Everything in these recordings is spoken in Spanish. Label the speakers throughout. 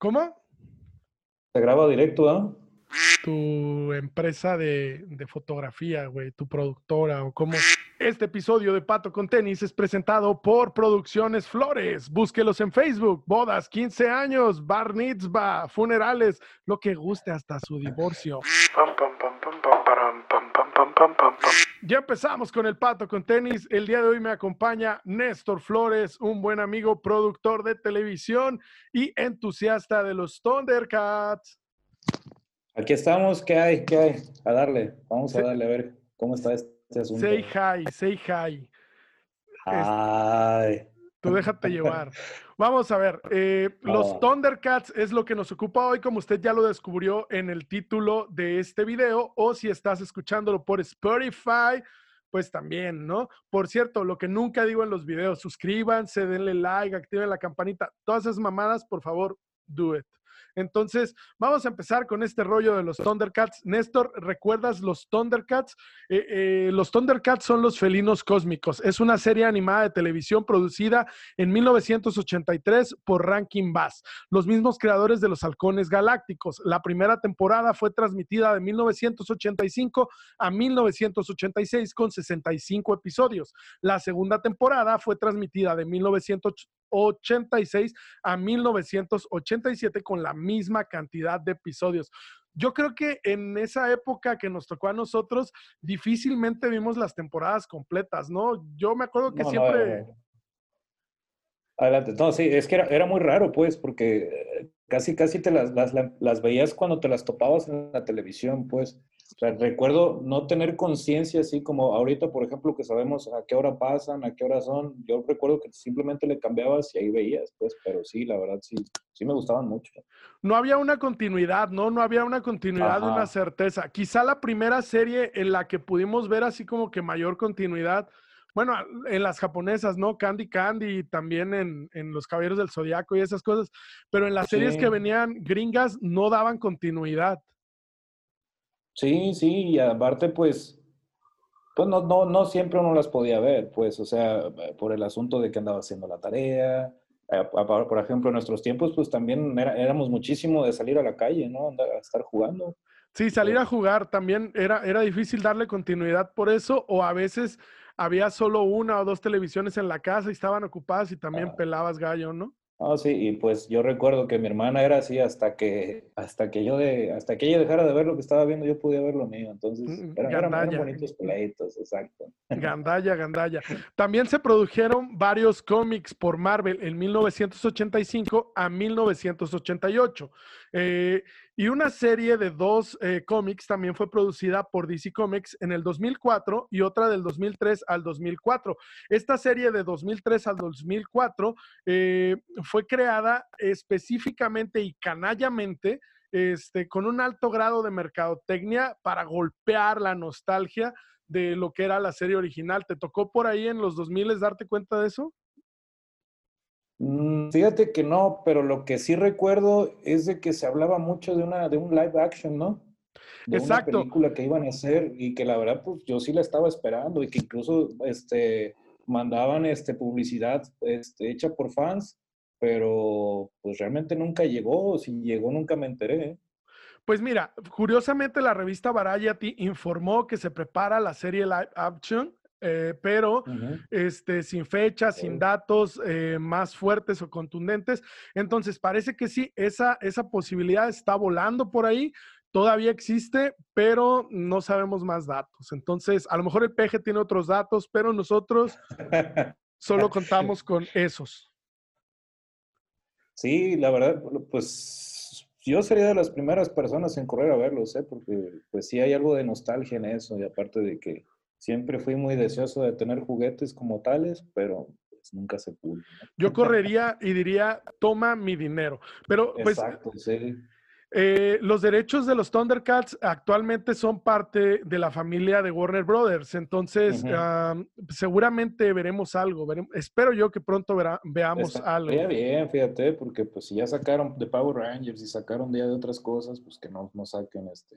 Speaker 1: ¿Cómo?
Speaker 2: Se graba directo, ¿no?
Speaker 1: Tu empresa de, de fotografía, güey, tu productora o cómo. Este episodio de Pato con Tenis es presentado por Producciones Flores. Búsquelos en Facebook. Bodas, 15 años, bar mitzvah, funerales, lo que guste hasta su divorcio. Ya empezamos con el Pato con Tenis. El día de hoy me acompaña Néstor Flores, un buen amigo, productor de televisión y entusiasta de los Thundercats.
Speaker 2: Aquí estamos, ¿qué hay? ¿Qué hay? A darle, vamos a darle a ver cómo está este asunto.
Speaker 1: Say hi, say hi.
Speaker 2: Ay.
Speaker 1: Tú déjate llevar. Vamos a ver, eh, los. Thundercats es lo que nos ocupa hoy, como usted ya lo descubrió en el título de este video, o si estás escuchándolo por Spotify, pues también, ¿no? Por cierto, lo que nunca digo en los videos, suscríbanse, denle like, activen la campanita, todas esas mamadas, por favor, do it. Entonces, vamos a empezar con este rollo de los Thundercats. Néstor, ¿recuerdas los Thundercats? Eh, eh, los Thundercats son los felinos cósmicos. Es una serie animada de televisión producida en 1983 por Rankin Bass, los mismos creadores de los Halcones Galácticos. La primera temporada fue transmitida de 1985 a 1986 con 65 episodios. La segunda temporada fue transmitida de 1986 a 1987 con la misma cantidad de episodios. Yo creo que en esa época que nos tocó a nosotros, difícilmente vimos las temporadas completas, ¿no? Yo me acuerdo que
Speaker 2: No,
Speaker 1: siempre...
Speaker 2: no. Adelante. No, sí, es que era, era muy raro, pues, porque eh, casi, casi te las, las, las veías cuando te las topabas en la televisión, pues. O sea, recuerdo no tener conciencia así como ahorita, por ejemplo, que sabemos a qué hora pasan, a qué hora son. Yo recuerdo que simplemente le cambiabas y ahí veías, pues, pero sí, la verdad, sí, sí me gustaban mucho.
Speaker 1: no había una continuidad, ¿no? No había una continuidad,
Speaker 2: Ajá.
Speaker 1: una certeza. Quizá la primera serie en la que pudimos ver así como que mayor continuidad, bueno, en las japonesas, ¿no? Candy Candy y también en, en Los Caballeros del Zodiaco y esas cosas, pero en las series que venían gringas no daban continuidad.
Speaker 2: Sí, sí, y aparte, pues, pues no, no, no siempre uno las podía ver, pues, o sea, eh, por el asunto de que andaba haciendo la tarea. Eh, Por ejemplo, en nuestros tiempos, pues también era- éramos muchísimo de salir a la calle, ¿no? Andar, a estar jugando.
Speaker 1: Sí, salir a jugar también era, era difícil darle continuidad por eso, o a veces había solo una o dos televisiones en la casa y estaban ocupadas y también
Speaker 2: Ah.
Speaker 1: pelabas gallo, ¿no?
Speaker 2: Ah, sí, y pues yo recuerdo que mi hermana era así hasta que, hasta que yo de, hasta que ella dejara de ver lo que estaba viendo, yo podía ver lo mío. Entonces,
Speaker 1: Mm,
Speaker 2: eran, eran- eran
Speaker 1: gandalla.
Speaker 2: bonitos pleitos, exacto.
Speaker 1: Gandaya, gandaya. También se produjeron varios cómics por Marvel en 1985 a 1988. Eh, y una serie de dos eh, cómics también fue producida por DC Comics en el 2004 y otra del 2003 al 2004. Esta serie de 2003 al 2004 eh, fue creada específicamente y canallamente este, con un alto grado de mercadotecnia para golpear la nostalgia de lo que era la serie original. ¿Te tocó por ahí en los 2000 darte cuenta de eso?
Speaker 2: Mm, Fíjate que no, pero lo que sí recuerdo es de que se hablaba mucho de una, de un live action, ¿no? De
Speaker 1: Exacto.
Speaker 2: una película que iban a hacer y que la verdad, pues yo sí la estaba esperando y que incluso este, mandaban este, publicidad este, hecha por fans, pero pues realmente nunca llegó, si llegó nunca me enteré.
Speaker 1: Pues mira, curiosamente la revista Variety informó que se prepara la serie live action, eh, pero este, sin fecha, sin datos eh, más fuertes o contundentes. Entonces, parece que sí, esa, esa posibilidad está volando por ahí, todavía existe, pero no sabemos más datos. Entonces, a lo mejor el PG tiene otros datos, pero nosotros solo contamos con esos.
Speaker 2: Sí, la verdad, pues yo sería de las primeras personas en correr a verlos, ¿eh? Porque pues sí hay algo de nostalgia en eso y aparte de que siempre fui muy deseoso de tener juguetes como tales, pero pues, nunca se pudo.
Speaker 1: Yo correría y diría, toma mi dinero. Pero pues
Speaker 2: Exacto, sí.
Speaker 1: eh, los derechos de los Thundercats actualmente son parte de la familia de Warner Brothers. Entonces, ah, seguramente veremos algo. espero yo que pronto verá- veamos algo.
Speaker 2: Bien, fíjate, porque pues si ya sacaron de Power Rangers y sacaron ya de otras cosas, pues que no, no saquen este.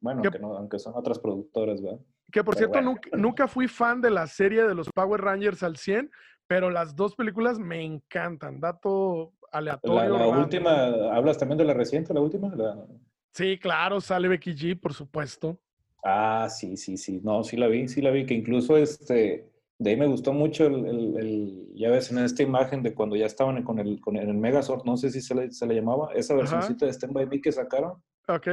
Speaker 2: Bueno,
Speaker 1: ¿Qué-
Speaker 2: que no, aunque son otras productoras, ¿verdad?
Speaker 1: Que por
Speaker 2: Pero
Speaker 1: cierto,
Speaker 2: bueno.
Speaker 1: nunca, nunca fui fan de la serie de los Power Rangers al 100, pero las dos películas me encantan. Dato aleatorio.
Speaker 2: La, última, ¿hablas también de la reciente, la última?
Speaker 1: Sí, claro, sale Becky G, por supuesto.
Speaker 2: Ah, sí, sí, sí. No, sí la vi, sí la vi, que incluso este, de ahí me gustó mucho el, ya ves en esta imagen de cuando ya estaban con el, con el Megazord, no sé si se le, se le llamaba, esa versioncita de Stand By Me que sacaron.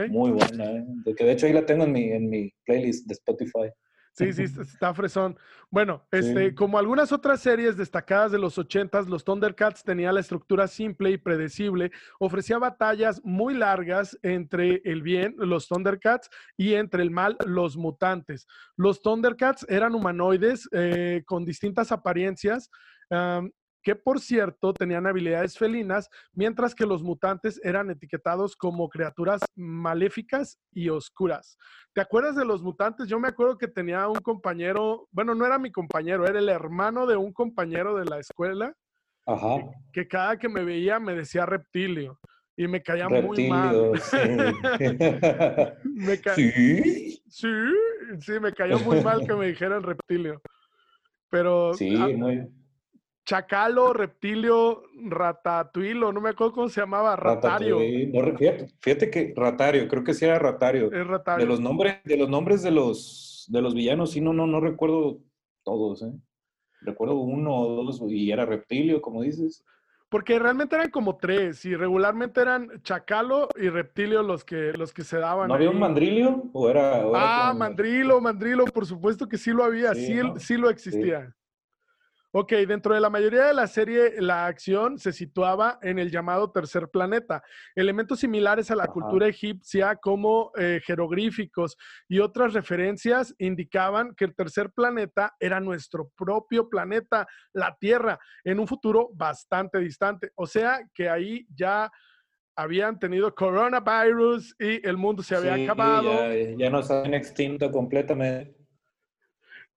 Speaker 2: Muy buena, ¿eh? De que de hecho ahí la tengo en mi, en mi playlist de Spotify.
Speaker 1: Sí, sí, está fresón. Bueno, este, como algunas otras series destacadas de los ochentas, los Thundercats tenía la estructura simple y predecible, ofrecía batallas muy largas entre el bien, los Thundercats, y entre el mal, los mutantes. Los Thundercats eran humanoides eh, con distintas apariencias que por cierto tenían habilidades felinas, mientras que los mutantes eran etiquetados como criaturas maléficas y oscuras. ¿Te acuerdas de los mutantes? Yo me acuerdo que tenía un compañero, bueno, no era mi compañero, era el hermano de un compañero de la escuela,
Speaker 2: Ajá.
Speaker 1: que cada que me veía me decía reptilio. Y me caía muy mal.
Speaker 2: Sí.
Speaker 1: Sí, sí, me cayó muy mal que me dijeran reptilio. Pero
Speaker 2: sí, muy
Speaker 1: Chacalo, Reptilio, Ratatuilo, no me acuerdo cómo se llamaba, Ratario.
Speaker 2: fíjate, que Ratario, creo que sí era Ratario.
Speaker 1: Es Ratario.
Speaker 2: De los nombres, de los nombres de los de los villanos, sí, no, no, no recuerdo todos, ¿eh? Recuerdo uno o dos, y era Reptilio, como dices.
Speaker 1: Porque realmente eran como tres, y regularmente eran Chacalo y Reptilio los que, los que se daban.
Speaker 2: ¿No había un Mandrilio? ¿O era,
Speaker 1: ah, Mandrilo, Mandrilo, por supuesto que sí lo había, sí, sí, lo existía. Ok, dentro de la mayoría de la serie, la acción se situaba en el llamado tercer planeta. Elementos similares a la cultura egipcia como eh, jeroglíficos y otras referencias indicaban que el tercer planeta era nuestro propio planeta, la Tierra, en un futuro bastante distante. O sea que ahí ya habían tenido coronavirus y el mundo se había acabado.
Speaker 2: Ya, ya nos han extinto completamente.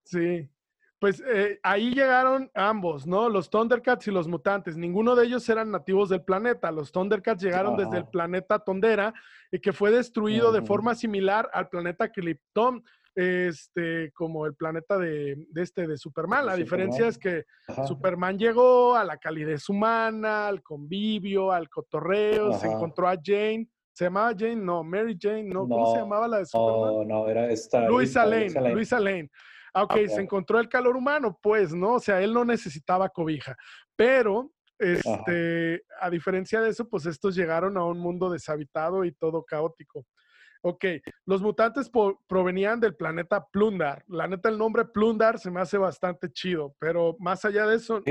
Speaker 1: Sí, pues eh, ahí llegaron ambos, ¿no? Los Thundercats y los mutantes. Ninguno de ellos eran nativos del planeta. Los Thundercats llegaron desde el planeta Tondera y que fue destruido de forma similar al planeta Krypton, este, como el planeta de, este, de Superman. La diferencia es que Superman llegó a la calidez humana, al convivio, al cotorreo, se encontró a Jane. ¿Se llamaba Jane? No, Mary Jane, no. ¿Cómo se llamaba la de Superman?
Speaker 2: No, no, era esta.
Speaker 1: Luisa Lane. Luisa Lane. Ah, ok, se encontró el calor humano, pues, ¿no? O sea, él no necesitaba cobija. Pero, este, a diferencia de eso, pues estos llegaron a un mundo deshabitado y todo caótico. Ok, los mutantes provenían del planeta Plundar. La neta, el nombre Plundar se me hace bastante chido, pero más allá de eso,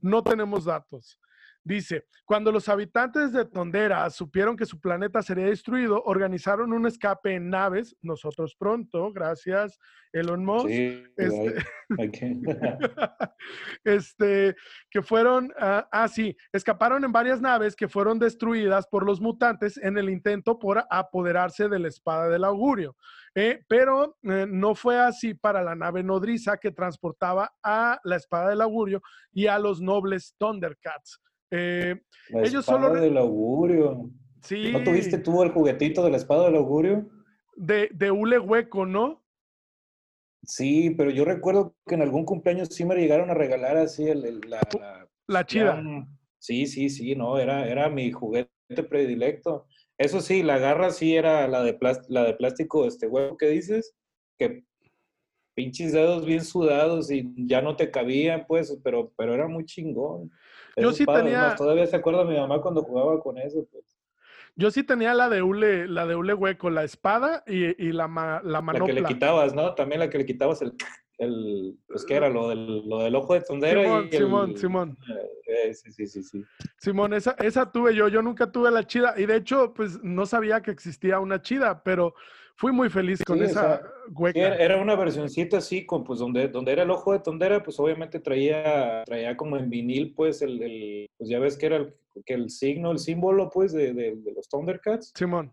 Speaker 1: no tenemos datos. Dice, cuando los habitantes de Tondera supieron que su planeta sería destruido, organizaron un escape en naves, nosotros pronto, gracias Elon Musk, este, este, que fueron, ah, ah, sí, escaparon en varias naves que fueron destruidas por los mutantes en el intento por apoderarse de la espada del augurio. Eh, pero eh, no fue así para la nave nodriza que transportaba a la espada del augurio y a los nobles Thundercats. Eh,
Speaker 2: la ellos espada solo... del augurio.
Speaker 1: Sí.
Speaker 2: ¿No tuviste tú el juguetito de la espada del augurio?
Speaker 1: De, de hule hueco, ¿no?
Speaker 2: Sí, pero yo recuerdo que en algún cumpleaños sí me llegaron a regalar así el, la,
Speaker 1: la, chida.
Speaker 2: sí, sí, sí, no, era, era mi juguete predilecto. Eso sí, la garra sí era la de, la de plástico, este huevo que dices, que pinches dedos bien sudados y ya no te cabían, pues, pero, pero era muy chingón.
Speaker 1: Yo sí tenía.
Speaker 2: todavía se acuerda mi mamá cuando jugaba con eso, pues.
Speaker 1: Yo sí tenía la de hule, la de hule hueco, la espada y, y la, la manopla.
Speaker 2: La que le quitabas, ¿no? También la que le quitabas el, el pues que era lo del, lo del ojo de tondera.
Speaker 1: Simón,
Speaker 2: y
Speaker 1: Simón, Simón.
Speaker 2: Eh, sí, sí, sí, sí.
Speaker 1: Simón, esa, esa tuve yo, yo nunca tuve la chida y de hecho, pues no sabía que existía una chida, pero fui muy feliz con esa hueca.
Speaker 2: Era una versioncita así, con, pues donde, donde era el ojo de tondera, pues obviamente traía, traía como en vinil, pues el, el pues ya ves que era el, que el signo, el símbolo, pues, de, de, los Thundercats.
Speaker 1: Simón.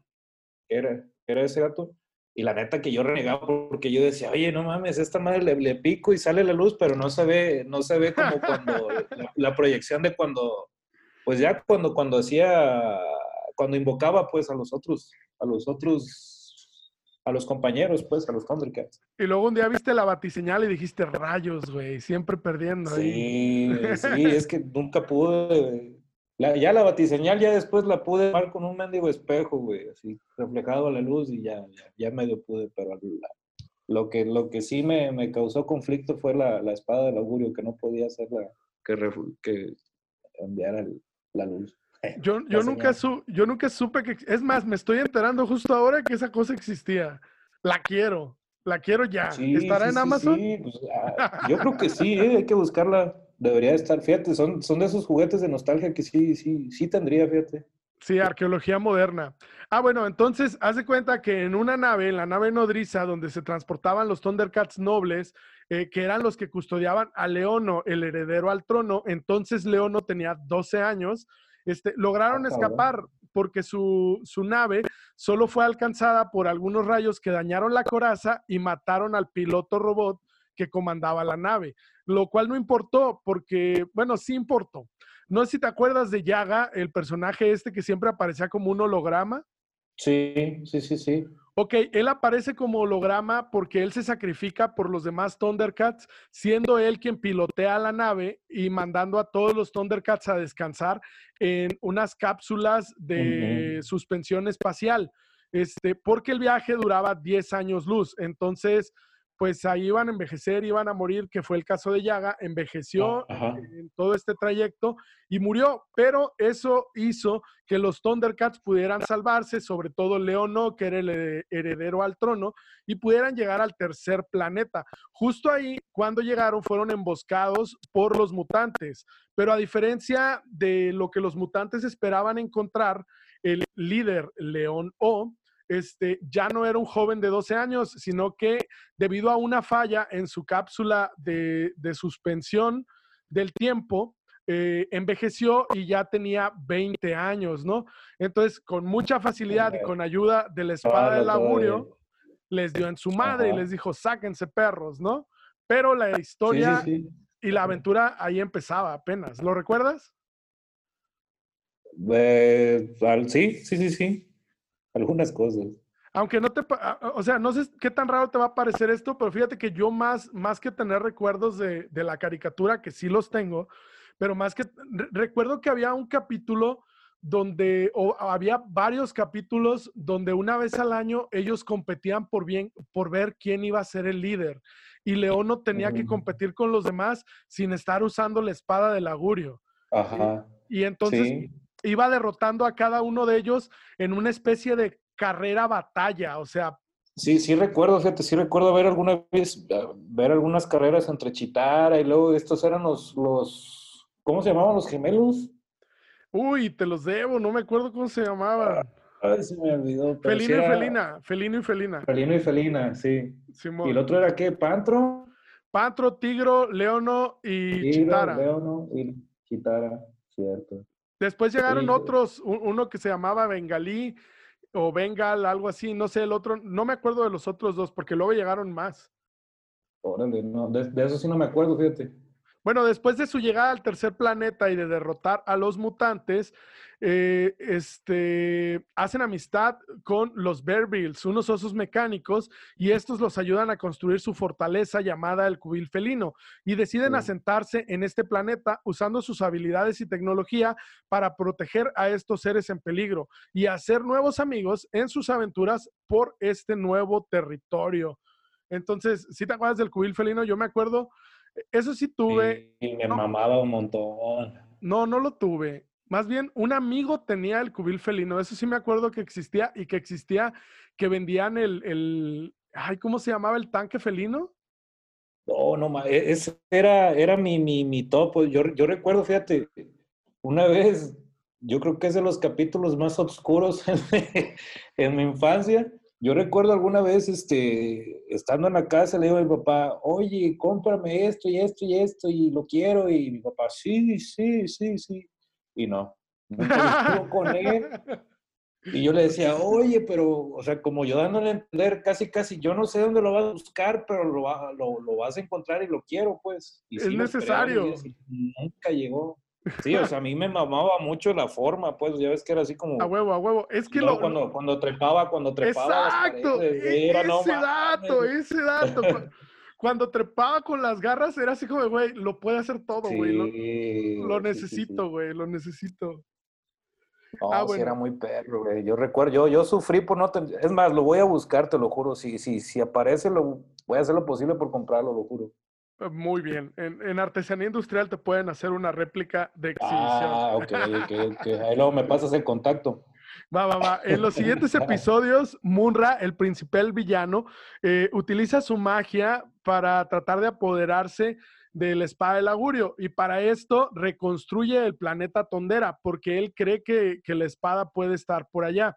Speaker 2: Era, era ese gato. Y la neta que yo renegaba porque yo decía, oye, no mames, esta madre le, le pico y sale la luz, pero no se ve, no se ve como cuando, la, la, proyección de cuando, pues ya cuando, cuando hacía, cuando invocaba pues a los otros, a los otros a los compañeros, pues, a los Thundercats.
Speaker 1: Y luego un día viste la batiseñal y dijiste, rayos, güey, siempre perdiendo
Speaker 2: ahí. Sí, sí, es que nunca pude, ya la batiseñal ya después la pude ver con un mendigo espejo, güey, así reflejado a la luz y ya, ya, medio pude, pero lo, que, lo que sí me, me causó conflicto fue la, la, espada del augurio, que no podía hacer la, que, que enviara la luz.
Speaker 1: Yo, yo, nunca su, yo nunca supe que... Es más, me estoy enterando justo ahora que esa cosa existía. La quiero. La quiero ya. ¿Estará en Amazon? Sí,
Speaker 2: pues, ah, yo creo que sí, ¿eh? hay que buscarla. Debería estar, fíjate, son, son de esos juguetes de nostalgia que sí, sí, sí tendría, fíjate.
Speaker 1: Sí, arqueología moderna. Ah, bueno, entonces, haz de cuenta que en una nave, en la nave nodriza, donde se transportaban los Thundercats nobles, eh, que eran los que custodiaban a Leono, el heredero al trono, entonces Leono tenía 12 años, este, lograron ah, escapar porque su, nave solo fue alcanzada por algunos rayos que dañaron la coraza y mataron al piloto robot que comandaba la nave, lo cual no importó porque, bueno, sí importó. No sé si te acuerdas de Yaga, el personaje este que siempre aparecía como un holograma.
Speaker 2: Sí, sí, sí, sí.
Speaker 1: Ok, él aparece como holograma porque él se sacrifica por los demás Thundercats, siendo él quien pilotea la nave y mandando a todos los Thundercats a descansar en unas cápsulas de suspensión espacial. Este, porque el viaje duraba 10 años luz. Entonces, pues ahí iban a envejecer, iban a morir, que fue el caso de Yaga, envejeció ah, en todo este trayecto y murió, pero eso hizo que los Thundercats pudieran salvarse, sobre todo Leono, que era el heredero al trono, y pudieran llegar al tercer planeta. Justo ahí, cuando llegaron, fueron emboscados por los mutantes, pero a diferencia de lo que los mutantes esperaban encontrar, el líder León O este, ya no era un joven de 12 años, sino que debido a una falla en su cápsula de, suspensión del tiempo, eh, envejeció y ya tenía 20 años, ¿no? Entonces, con mucha facilidad y con ayuda de la espada del augurio, les dio en su madre y les dijo, sáquense perros, ¿no? Pero la historia y la aventura ahí empezaba apenas. ¿Lo recuerdas?
Speaker 2: Eh, sí, sí, sí, sí algunas cosas.
Speaker 1: Aunque no te, o sea, no sé qué tan raro te va a parecer esto, pero fíjate que yo más, más que tener recuerdos de, la caricatura, que sí los tengo, pero más que, recuerdo que había un capítulo donde, o había varios capítulos donde una vez al año ellos competían por bien, por ver quién iba a ser el líder. Y León no tenía que competir con los demás sin estar usando la espada del augurio. Ajá. Y, entonces iba derrotando a cada uno de ellos en una especie de carrera batalla, o sea.
Speaker 2: Sí, sí recuerdo, fíjate, sí recuerdo ver alguna vez, ah, ver algunas carreras entre Chitara y luego estos eran los, los, ¿cómo se llamaban los gemelos?
Speaker 1: Uy, te los debo, no me acuerdo cómo se llamaban.
Speaker 2: Ay, se me olvidó.
Speaker 1: Felino y Felina, Felino y Felina.
Speaker 2: Felino y Felina, sí. ¿Y el otro era qué? ¿Pantro?
Speaker 1: Pantro, Tigro, Leono y Tigro, Chitara.
Speaker 2: Leono y Chitara, cierto.
Speaker 1: Después llegaron otros, uno que se llamaba Bengalí o Bengal, algo así, no sé, el otro, no me acuerdo de los otros dos, porque luego llegaron más.
Speaker 2: Órale, no, de eso sí no me acuerdo, fíjate.
Speaker 1: Bueno, después de su llegada al tercer planeta y de derrotar a los mutantes, eh, este, hacen amistad con los Bearbills, unos osos mecánicos, y estos los ayudan a construir su fortaleza llamada el cubil felino, y deciden asentarse en este planeta usando sus habilidades y tecnología para proteger a estos seres en peligro y hacer nuevos amigos en sus aventuras por este nuevo territorio. Entonces, si te acuerdas del cubil felino, yo me acuerdo eso sí tuve.
Speaker 2: Y me mamaba un montón.
Speaker 1: No, no lo tuve. Más bien, un amigo tenía el cubil felino. Eso sí me acuerdo que existía y que existía, que vendían el, el ay, ¿cómo se llamaba el tanque felino?
Speaker 2: No, no, e, ese era, era mi, mi, mi top. Yo, yo recuerdo, fíjate, una vez, yo creo que es de los capítulos más oscuros en mi infancia yo recuerdo alguna vez, este, estando en la casa, le digo a mi papá, oye, cómprame esto y esto y esto y lo quiero. Y mi papá, sí, sí, sí, sí. Y no, nunca con él. Y yo le decía, oye, pero, o sea, como yo dándole a entender, casi, casi, yo no sé dónde lo vas a buscar, pero lo, lo, lo vas a encontrar y lo quiero, pues.
Speaker 1: es necesario.
Speaker 2: nunca llegó. Sí, o sea, a mí me mamaba mucho la forma, pues, ya ves que era así como...
Speaker 1: A huevo, a huevo. Es que
Speaker 2: lo... Cuando, cuando trepaba, cuando trepaba...
Speaker 1: Exacto, e, ese dato, ese dato. cuando trepaba con las garras, era así como, güey, lo puede hacer todo, güey. lo, lo, necesito, güey, lo necesito.
Speaker 2: No, ah, sí era muy perro, güey. Yo recuerdo, yo, yo sufrí por no tener... Es más, lo voy a buscar, te lo juro. Si, si, si aparece, lo, voy a hacer lo posible por comprarlo, lo juro.
Speaker 1: Eh, muy bien. En, en, artesanía industrial te pueden hacer una réplica de exhibición.
Speaker 2: Ah, ok, ok, ok. Ahí luego me pasas el contacto.
Speaker 1: Va, va, va. En los siguientes episodios, Munra, el principal villano, eh, utiliza su magia para tratar de apoderarse de la espada del augurio y para esto reconstruye el planeta Tondera porque él cree que, que la espada puede estar por allá.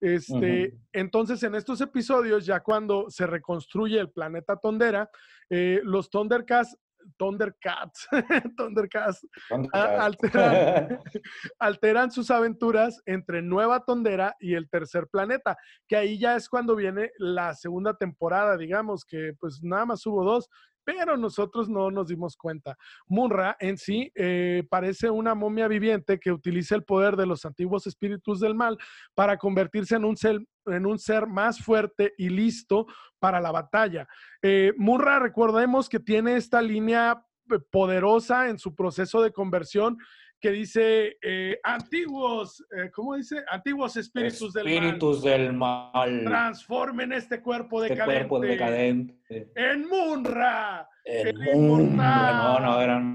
Speaker 1: Este, Entonces, en estos episodios, ya cuando se reconstruye el planeta Tondera, eh, los Thundercats Thundercats, Thundercats, Alteran, alteran, sus aventuras entre Nueva Tondera y el tercer planeta, que ahí ya es cuando viene la segunda temporada, digamos, que pues nada más hubo dos, pero nosotros no nos dimos cuenta. Munra en sí eh, parece una momia viviente que utiliza el poder de los antiguos espíritus del mal para convertirse en un ser, en un ser más fuerte y listo para la batalla. Eh, Munra, recordemos que tiene esta línea eh, poderosa en su proceso de conversión que dice eh, antiguos, eh, ¿cómo dice? Antiguos espíritus,
Speaker 2: espíritus del, mal,
Speaker 1: Transformen este cuerpo
Speaker 2: este decadente. cuerpo decadente.
Speaker 1: En Munra.
Speaker 2: En Munra. No, no, eran.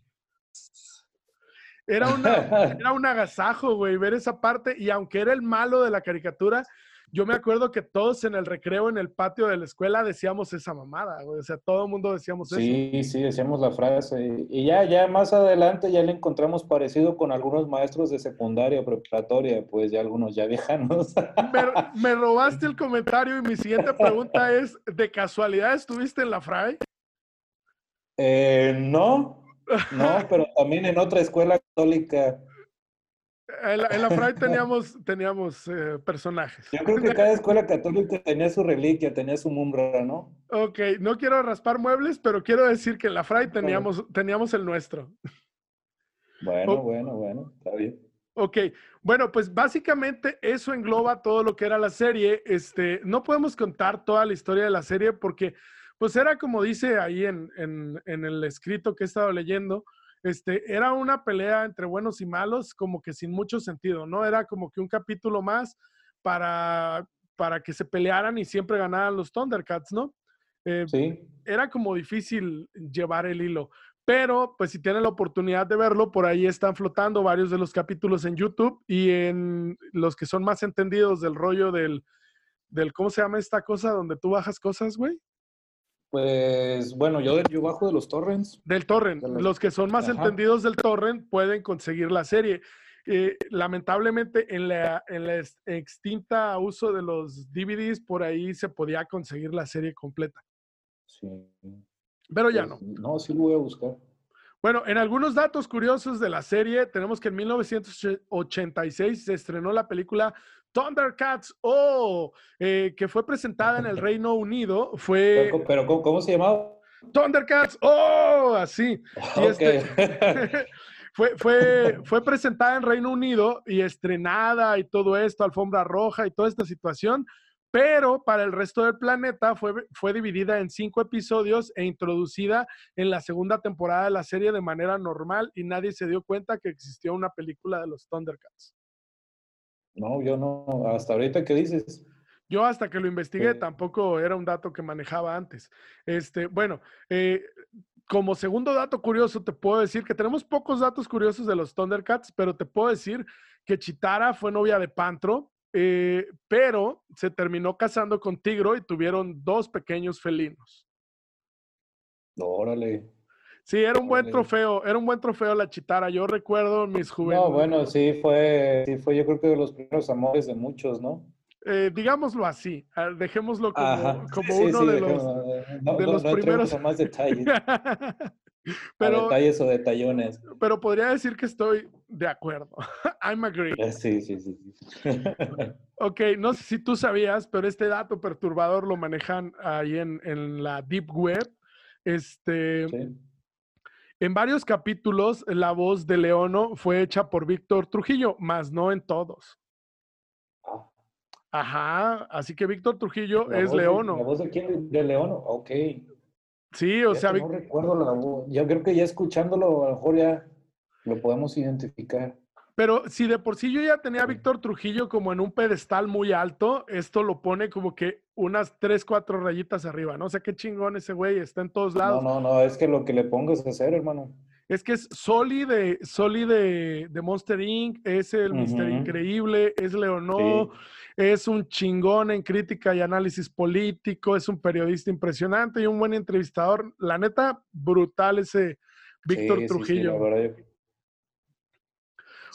Speaker 1: Era, una, era un agasajo, güey, ver esa parte. Y aunque era el malo de la caricatura, yo me acuerdo que todos en el recreo, en el patio de la escuela, decíamos esa mamada, güey. O sea, todo el mundo decíamos
Speaker 2: eso. Sí, sí, decíamos la frase. Y ya, ya más adelante ya le encontramos parecido con algunos maestros de secundaria, preparatoria, pues ya algunos ya viejos.
Speaker 1: Me, robaste el comentario y mi siguiente pregunta es, ¿de casualidad estuviste en la FRAI?
Speaker 2: Eh, no, no, pero también en otra escuela católica.
Speaker 1: En la, en teníamos, teníamos eh, personajes.
Speaker 2: Yo creo que cada escuela católica tenía su reliquia, tenía su mumbra, ¿no?
Speaker 1: Ok, no quiero raspar muebles, pero quiero decir que en la Fray teníamos, teníamos el nuestro.
Speaker 2: Bueno, bueno, bueno, está bien.
Speaker 1: Ok, bueno, pues básicamente eso engloba todo lo que era la serie. Este, no podemos contar toda la historia de la serie porque, pues era como dice ahí en, en, en el escrito que he estado leyendo, este, era una pelea entre buenos y malos, como que sin mucho sentido, ¿no? Era como que un capítulo más para, para que se pelearan y siempre ganaran los Thundercats, ¿no?
Speaker 2: Eh, sí.
Speaker 1: Era como difícil llevar el hilo. Pero, pues si tienen la oportunidad de verlo, por ahí están flotando varios de los capítulos en YouTube y en los que son más entendidos del rollo del, del ¿cómo se llama esta cosa donde tú bajas cosas, güey?
Speaker 2: Pues bueno, yo, yo bajo de los torrents.
Speaker 1: Del torrent. los... que son más entendidos del torrent pueden conseguir la serie. Eh, lamentablemente en la, en la extinta uso de los DVDs, por ahí se podía conseguir la serie completa.
Speaker 2: Sí.
Speaker 1: Pero ya
Speaker 2: pues,
Speaker 1: no.
Speaker 2: No, sí lo voy a buscar.
Speaker 1: Bueno, en algunos datos curiosos de la serie, tenemos que en 1986 se estrenó la película Thundercats, oh, eh, que fue presentada en el Reino Unido, fue...
Speaker 2: Pero, ¿cómo, se llamaba?
Speaker 1: Thundercats, oh, así. Este, fue, fue, fue presentada en Reino Unido y estrenada y todo esto, alfombra roja y toda esta situación, pero para el resto del planeta fue, fue dividida en cinco episodios e introducida en la segunda temporada de la serie de manera normal y nadie se dio cuenta que existía una película de los Thundercats.
Speaker 2: No, yo no. Hasta ahorita, ¿qué dices?
Speaker 1: Yo hasta que lo investigué tampoco era un dato que manejaba antes. Este, bueno, eh, como segundo dato curioso, te puedo decir que tenemos pocos datos curiosos de los Thundercats, pero te puedo decir que Chitara fue novia de Pantro, eh, pero se terminó casando con Tigro y tuvieron dos pequeños felinos.
Speaker 2: Órale.
Speaker 1: Sí, era un buen trofeo, era un buen trofeo la chitara. Yo recuerdo mis juventudes.
Speaker 2: No, bueno, sí fue, sí fue yo creo que de los primeros amores de muchos, ¿no?
Speaker 1: Eh, digámoslo así, ah, dejémoslo como, como uno de los, no, de los primeros.
Speaker 2: más detalles. pero, detalles o detallones.
Speaker 1: Pero podría decir que estoy de acuerdo. I'm agree.
Speaker 2: Eh, sí, sí, sí.
Speaker 1: ok, no sé si tú sabías, pero este dato perturbador lo manejan ahí en, en la Deep Web. Este. Sí en varios capítulos, la voz de Leono fue hecha por Víctor Trujillo, más no en todos.
Speaker 2: Ah.
Speaker 1: Ajá, así que Víctor Trujillo es Leono.
Speaker 2: ¿La voz de quién? De Leono, ok.
Speaker 1: Sí, o sea,
Speaker 2: no recuerdo la voz. Yo creo que ya escuchándolo, a lo mejor ya lo podemos identificar.
Speaker 1: Pero si de por sí yo ya tenía a Víctor Trujillo como en un pedestal muy alto, esto lo pone como que unas tres, cuatro rayitas arriba, ¿no? O sea, qué chingón ese güey, está en todos lados.
Speaker 2: No, no, no, es que lo que le pongas a hacer, hermano.
Speaker 1: Es que es Soli de, Soli de, Monster Inc., es el Mister Increíble, es Leonor, es un chingón en crítica y análisis político, es un periodista impresionante y un buen entrevistador. La neta, brutal ese Víctor Trujillo.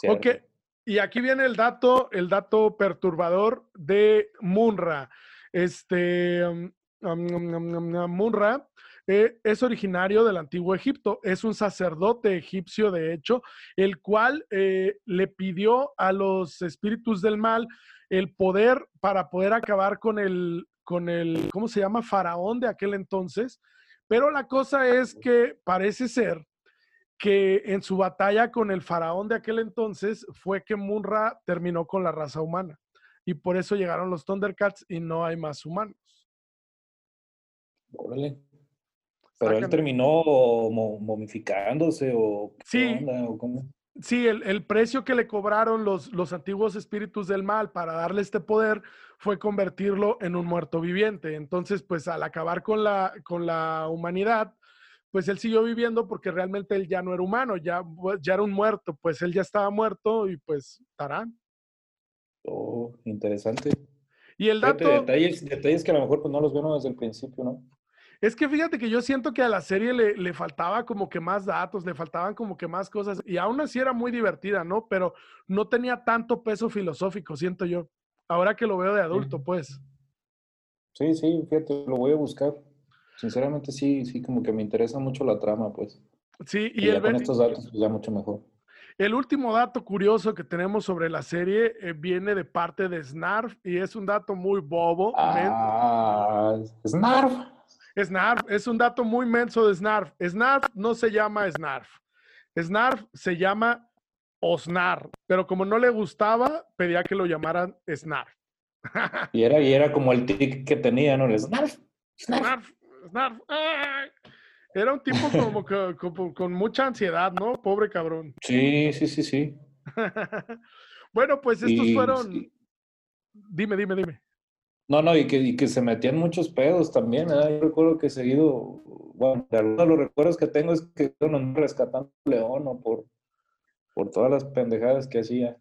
Speaker 1: Ok, y aquí viene el dato, el dato perturbador de Munra. Este, um, um, um, Munra eh, es originario del antiguo Egipto, es un sacerdote egipcio, de hecho, el cual eh, le pidió a los espíritus del mal el poder para poder acabar con el, con el, ¿cómo se llama? Faraón de aquel entonces. Pero la cosa es que parece ser que en su batalla con el faraón de aquel entonces fue que Munra terminó con la raza humana. Y por eso llegaron los Thundercats y no hay más humanos.
Speaker 2: Órale. Pero él terminó momificándose o...
Speaker 1: Sí, sí el, precio que le cobraron los, los antiguos espíritus del mal para darle este poder fue convertirlo en un muerto viviente. Entonces, pues al acabar con la, con la humanidad, pues él siguió viviendo porque realmente él ya no era humano, ya, ya era un muerto, pues él ya estaba muerto y pues tarán.
Speaker 2: Oh, interesante.
Speaker 1: Y el dato...
Speaker 2: Detalles, detalles que a lo mejor pues, no los vieron desde el principio, ¿no?
Speaker 1: Es que fíjate que yo siento que a la serie le, le, faltaba como que más datos, le faltaban como que más cosas, y aún así era muy divertida, ¿no? Pero no tenía tanto peso filosófico, siento yo. Ahora que lo veo de adulto, pues.
Speaker 2: Sí, sí, fíjate, lo voy a buscar sinceramente sí, sí, como que me interesa mucho la trama, pues.
Speaker 1: Sí, y, el
Speaker 2: con estos datos pues, ya mucho mejor.
Speaker 1: El último dato curioso que tenemos sobre la serie eh, viene de parte de Snarf y es un dato muy bobo.
Speaker 2: Ah, Snarf.
Speaker 1: Snarf, es un dato muy menso de Snarf. Snarf no se llama Snarf. Snarf se llama Osnar, pero como no le gustaba, pedía que lo llamaran Snarf.
Speaker 2: y, era, y era como el tic que tenía, ¿no? Snarf.
Speaker 1: Snarf. Era un tipo como que con mucha ansiedad, ¿no? Pobre cabrón.
Speaker 2: Sí, sí, sí, sí.
Speaker 1: bueno, pues estos fueron. Dime, dime, dime.
Speaker 2: No, no, y que, que se metían muchos pedos también. Yo recuerdo que seguido, bueno, de algunos de los recuerdos que tengo es que no rescatando a León, ¿no? Por, por todas las pendejadas que hacía.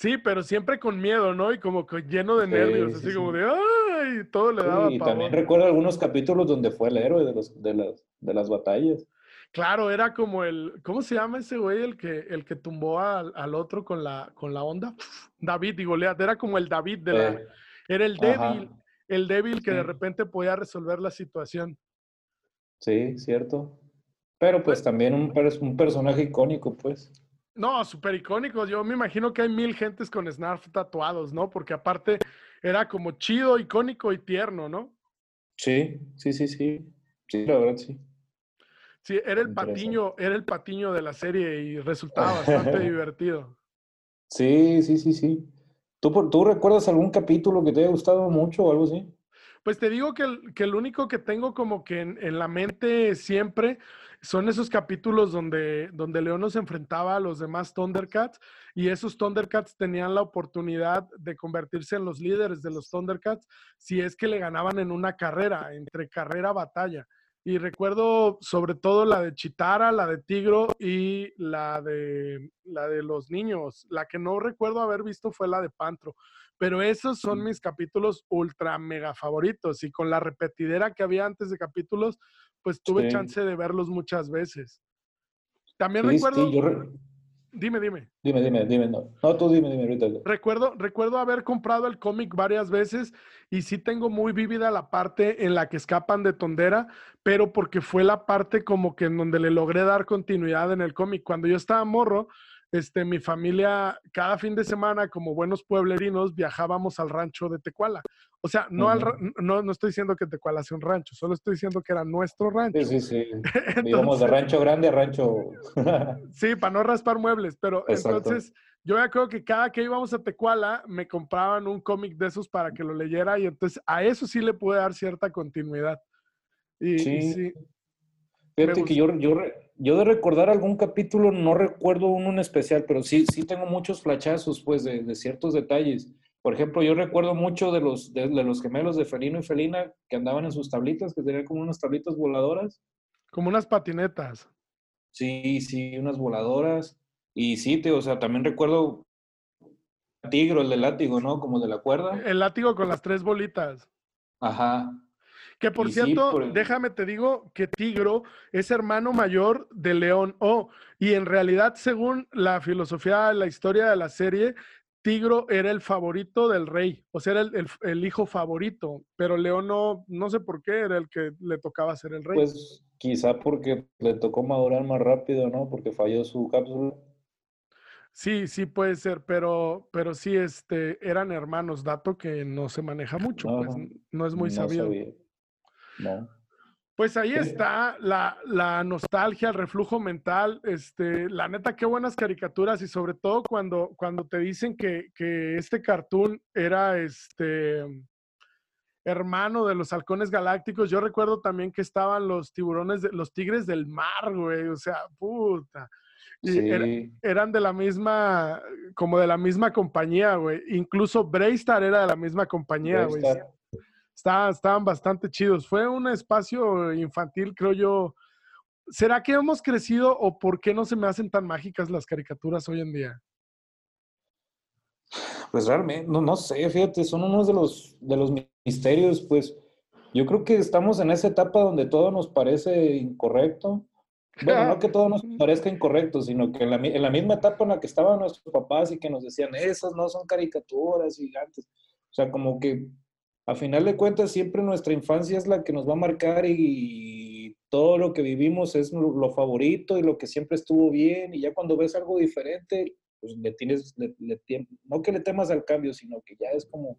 Speaker 1: Sí, pero siempre con miedo, ¿no? Y como lleno de nervios, así como de ¡ay! Todo le daba
Speaker 2: Y también recuerdo algunos capítulos donde fue el héroe de, los, de, las, de las batallas.
Speaker 1: Claro, era como el, ¿cómo se llama ese güey? El que, el que tumbó al, al otro con la, con la onda. David y Goliat, era como el David de la... Eh, era el débil, el débil que de repente podía resolver la situación.
Speaker 2: Sí, cierto. Pero pues, pues también un, un personaje icónico, pues.
Speaker 1: No, súper icónico. Yo me imagino que hay mil gentes con Snarf tatuados, ¿no? Porque aparte era como chido, icónico y tierno, ¿no?
Speaker 2: Sí, sí, sí, sí. Sí, la verdad, sí.
Speaker 1: Sí, era el patiño, era el patiño de la serie y resultaba bastante divertido.
Speaker 2: Sí, sí, sí, sí. ¿Tú, ¿Tú recuerdas algún capítulo que te haya gustado mucho o algo así?
Speaker 1: Pues te digo que el, que el único que tengo como que en, la mente siempre son esos capítulos donde, donde León nos enfrentaba a los demás Thundercats y esos Thundercats tenían la oportunidad de convertirse en los líderes de los Thundercats si es que le ganaban en una carrera, entre carrera-batalla. Y recuerdo sobre todo la de Chitara, la de Tigro y la de, la de los niños. La que no recuerdo haber visto fue la de Pantro. Pero esos son mis capítulos ultra mega favoritos. Y con la repetidera que había antes de capítulos, pues tuve chance de verlos muchas veces. También recuerdo. Dime, dime.
Speaker 2: Dime, dime, dime. No, no tú dime, dime ahorita.
Speaker 1: Recuerdo, recuerdo haber comprado el cómic varias veces y sí tengo muy vívida la parte en la que escapan de Tondera, pero porque fue la parte como que en donde le logré dar continuidad en el cómic. Cuando yo estaba morro, este, mi familia, cada fin de semana, como buenos pueblerinos, viajábamos al rancho de Tecuala. O sea, no, al, no, no, estoy diciendo que Tecuala sea un rancho, solo estoy diciendo que era nuestro rancho.
Speaker 2: Sí, sí, sí. Digamos de rancho grande a rancho.
Speaker 1: sí, para no raspar muebles, pero entonces yo me acuerdo que cada que íbamos a Tecuala me compraban un cómic de esos para que lo leyera y entonces a eso sí le pude dar cierta continuidad. Y sí.
Speaker 2: Fíjate que yo, yo, yo de recordar algún capítulo no recuerdo uno en especial, pero sí, sí tengo muchos flachazos, pues, de, de ciertos detalles. Por ejemplo, yo recuerdo mucho de los, de, los gemelos de Felino y Felina que andaban en sus tablitas, que tenían como unas tablitas voladoras.
Speaker 1: Como unas patinetas.
Speaker 2: Sí, sí, unas voladoras. Y sí, te, o sea, también recuerdo Tigro, el de látigo, ¿no? Como de la cuerda.
Speaker 1: El látigo con las tres bolitas.
Speaker 2: Ajá.
Speaker 1: Que por cierto, déjame te digo que Tigro es hermano mayor de León O. y en realidad, según la filosofía, la historia de la serie, Tigro era el favorito del rey, o sea, era el, el, hijo favorito, pero León no, no sé por qué era el que le tocaba ser el rey.
Speaker 2: Pues quizá porque le tocó madurar más rápido, ¿no? Porque falló su cápsula.
Speaker 1: Sí, sí puede ser, pero, pero sí, este, eran hermanos, dato que no se maneja mucho, no, pues no es muy sabido. No. Pues ahí está la, la, nostalgia, el reflujo mental. Este, la neta, qué buenas caricaturas y sobre todo cuando, cuando te dicen que, que este cartoon era este hermano de los halcones galácticos. Yo recuerdo también que estaban los tiburones, de, los tigres del mar, güey. O sea, puta. Y eran de la misma, como de la misma compañía, güey. Incluso Braystar era de la misma compañía, güey. Estaban bastante chidos. Fue un espacio infantil, creo yo. ¿Será que hemos crecido o por qué no se me hacen tan mágicas las caricaturas hoy en día?
Speaker 2: Pues realmente, no, no sé, fíjate, son unos de los, de los misterios, pues yo creo que estamos en esa etapa donde todo nos parece incorrecto bueno, no que todo nos parezca incorrecto, sino que en la, misma etapa en la que estaban nuestros papás y que nos decían, esas no son caricaturas gigantes. O sea, como que a final de cuentas siempre nuestra infancia es la que nos va a marcar y, todo lo que vivimos es lo, favorito y lo que siempre estuvo bien. Y ya cuando ves algo diferente, pues le tienes, no que le temas al cambio, sino que ya es como,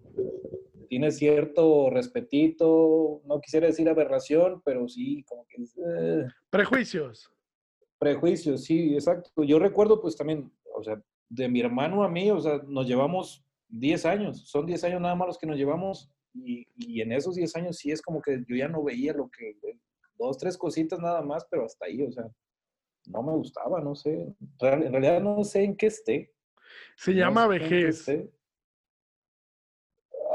Speaker 2: tienes cierto respetito, no quisiera decir aberración, pero sí, como que...
Speaker 1: Eh. Prejuicios.
Speaker 2: Prejuicios, sí, exacto. Yo recuerdo pues también, o sea, de mi hermano a mí, o sea, nos llevamos 10 años, son 10 años nada más los que nos llevamos y, y en esos 10 años sí es como que yo ya no veía lo que, dos, tres cositas nada más, pero hasta ahí, o sea, no me gustaba, no sé. En realidad no sé en qué esté.
Speaker 1: Se llama vejez.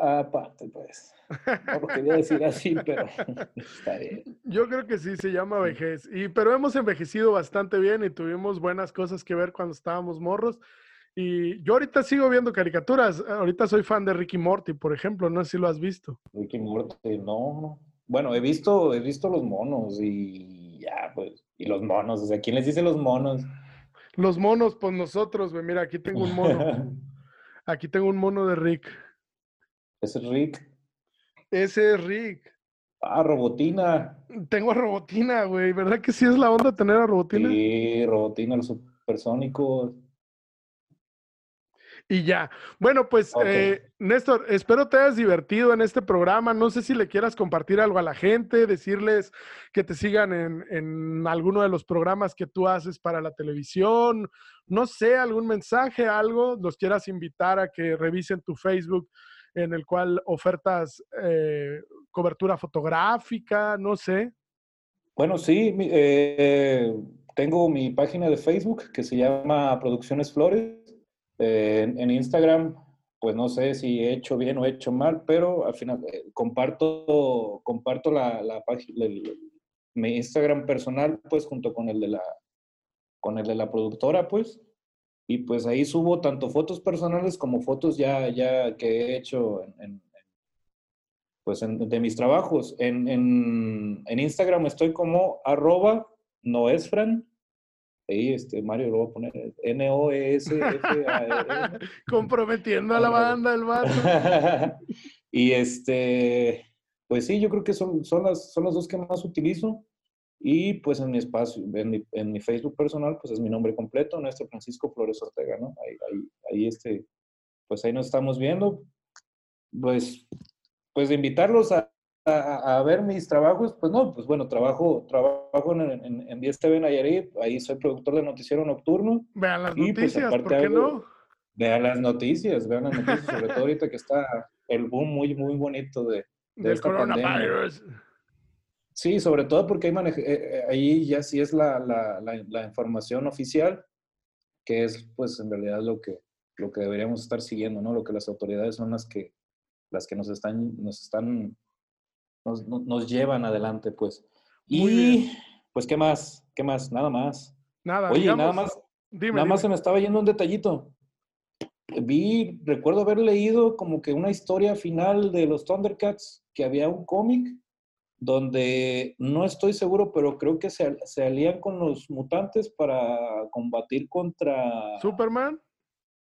Speaker 2: Aparte, pues. No lo quería decir así, pero está bien.
Speaker 1: Yo creo que sí, se llama vejez. Y, pero hemos envejecido bastante bien y tuvimos buenas cosas que ver cuando estábamos morros. Y yo ahorita sigo viendo caricaturas. Ahorita soy fan de Ricky Morty, por ejemplo. No sé si lo has visto.
Speaker 2: Ricky Morty, no. Bueno, he visto, he visto los monos y ya, pues y los monos, o sea, ¿quién les dice los monos?
Speaker 1: Los monos, pues nosotros, güey. Mira, aquí tengo un mono. aquí tengo un mono de Rick.
Speaker 2: ¿Ese es Rick?
Speaker 1: Ese es Rick.
Speaker 2: Ah, Robotina.
Speaker 1: Tengo a Robotina, güey. ¿Verdad que sí es la onda tener a Robotina?
Speaker 2: Sí, Robotina, los supersónicos.
Speaker 1: Y ya. Bueno, pues, eh, Néstor, espero te hayas divertido en este programa. No sé si le quieras compartir algo a la gente, decirles que te sigan en, en alguno de los programas que tú haces para la televisión. No sé, algún mensaje, algo, los quieras invitar a que revisen tu Facebook en el cual ofertas eh, cobertura fotográfica, no sé.
Speaker 2: Bueno, sí, eh, tengo mi página de Facebook que se llama Producciones Flores en, Instagram, pues no sé si he hecho bien o he hecho mal, pero al final eh, comparto, comparto la, la página, mi Instagram personal, pues junto con el de la, con el de la productora, pues. Y pues ahí subo tanto fotos personales como fotos ya, ya que he hecho en, pues de mis trabajos. En, en, en, Instagram estoy como arroba noesfran Este, Mario lo voy a poner N-O-E-S-F-A-R.
Speaker 1: Comprometiendo a la banda, el vato.
Speaker 2: y este, pues sí, yo creo que son, son, las, son las dos que más utilizo. Y pues en mi espacio, en mi, en mi Facebook personal, pues es mi nombre completo, Néstor Francisco Flores Ortega, ¿no? Ahí, ahí, ahí, este, pues ahí nos estamos viendo. Pues, pues de invitarlos a, a, ver mis trabajos, pues no, pues bueno, trabajo, trabajo en, en, en 10 TV Nayarit, ahí soy productor de noticiero nocturno.
Speaker 1: Vean las pues, noticias, ¿por qué no?
Speaker 2: Vean las noticias, vean las noticias, sobre todo ahorita que está el boom muy, muy bonito de,
Speaker 1: del coronavirus.
Speaker 2: Sí, sobre todo porque ahí, eh, eh, ahí ya sí es la, la, la, información oficial, que es pues en realidad lo que, lo que deberíamos estar siguiendo, ¿no? Lo que las autoridades son las que, las que nos están, nos están, nos, nos llevan adelante, pues. y, pues, ¿qué más? ¿Qué más? Nada más.
Speaker 1: Nada.
Speaker 2: Oye, nada más, nada más se me estaba yendo un detallito. Vi, recuerdo haber leído como que una historia final de los Thundercats, que había un cómic donde no estoy seguro, pero creo que se, se alían con los mutantes para combatir contra...
Speaker 1: ¿Superman?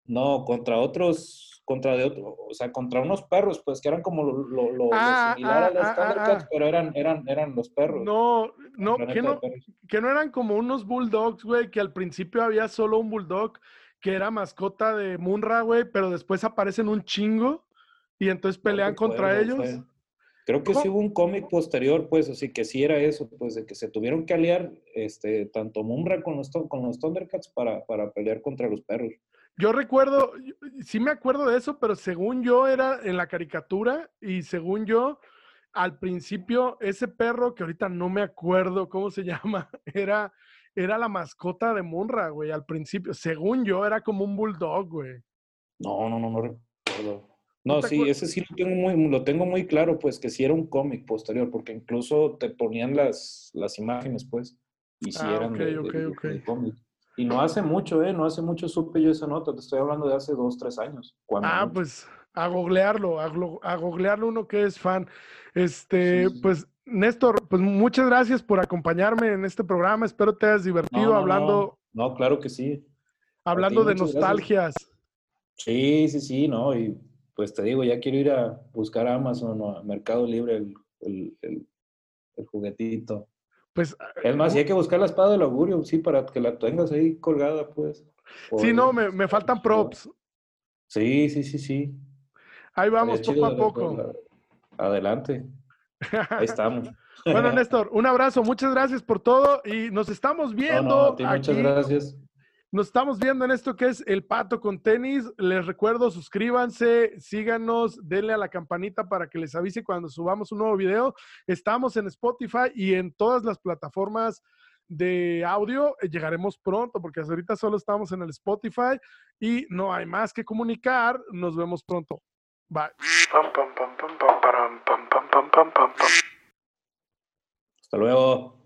Speaker 2: No, contra otros, contra de otro, o sea, contra unos perros, pues que eran como lo, lo, ah, similar a ah, los ah, Thundercats, pero eran, eran, eran los perros.
Speaker 1: No, no, que no, que no eran como unos bulldogs, güey, que al principio había solo un bulldog que era mascota de Munra, güey, pero después aparecen un chingo y entonces pelean contra ellos.
Speaker 2: Creo que sí hubo un cómic posterior, pues, así que sí era eso, pues, de que se tuvieron que aliar, este, tanto Mumra con los, con los Thundercats para, para pelear contra los perros.
Speaker 1: Yo recuerdo, sí me acuerdo de eso, pero según yo era en la caricatura y según yo, al principio, ese perro, que ahorita no me acuerdo cómo se llama, era, era la mascota de Munra, güey, al principio. Según yo, era como un bulldog, güey.
Speaker 2: No, no, no, no recuerdo. No, sí, ese sí lo tengo, muy, lo tengo muy claro, pues que sí era un cómic posterior, porque incluso te ponían las, las imágenes, pues, y sí ah, eran de, cómic. Y no hace mucho, ¿eh? No hace mucho supe yo esa nota, te estoy hablando de hace dos, tres años.
Speaker 1: Ah, pues a googlearlo, a, googlearlo uno que es fan. Este, pues, Néstor, pues muchas gracias por acompañarme en este programa, espero te hayas divertido hablando.
Speaker 2: No. claro que sí.
Speaker 1: Hablando de nostalgias.
Speaker 2: Sí, sí, sí, no, y pues te digo, ya quiero ir a buscar a Amazon o a Mercado Libre el, juguetito.
Speaker 1: Pues,
Speaker 2: es más, si hay que buscar la espada del augurio, sí, para que la tengas ahí colgada, pues.
Speaker 1: Sí, no, me, faltan props.
Speaker 2: Sí, sí, sí, sí.
Speaker 1: Ahí vamos, poco a poco.
Speaker 2: Adelante. Ahí estamos.
Speaker 1: bueno, Néstor, un abrazo, muchas gracias por todo y nos estamos viendo.
Speaker 2: muchas gracias.
Speaker 1: Nos estamos viendo en esto que es El Pato con Tenis. Les recuerdo, suscríbanse, síganos, denle a la campanita para que les avise cuando subamos un nuevo video. Estamos en Spotify y en todas las plataformas de audio. Llegaremos pronto porque hasta ahorita solo estamos en el Spotify y no hay más que comunicar. Nos vemos pronto. Bye.
Speaker 2: Hasta luego.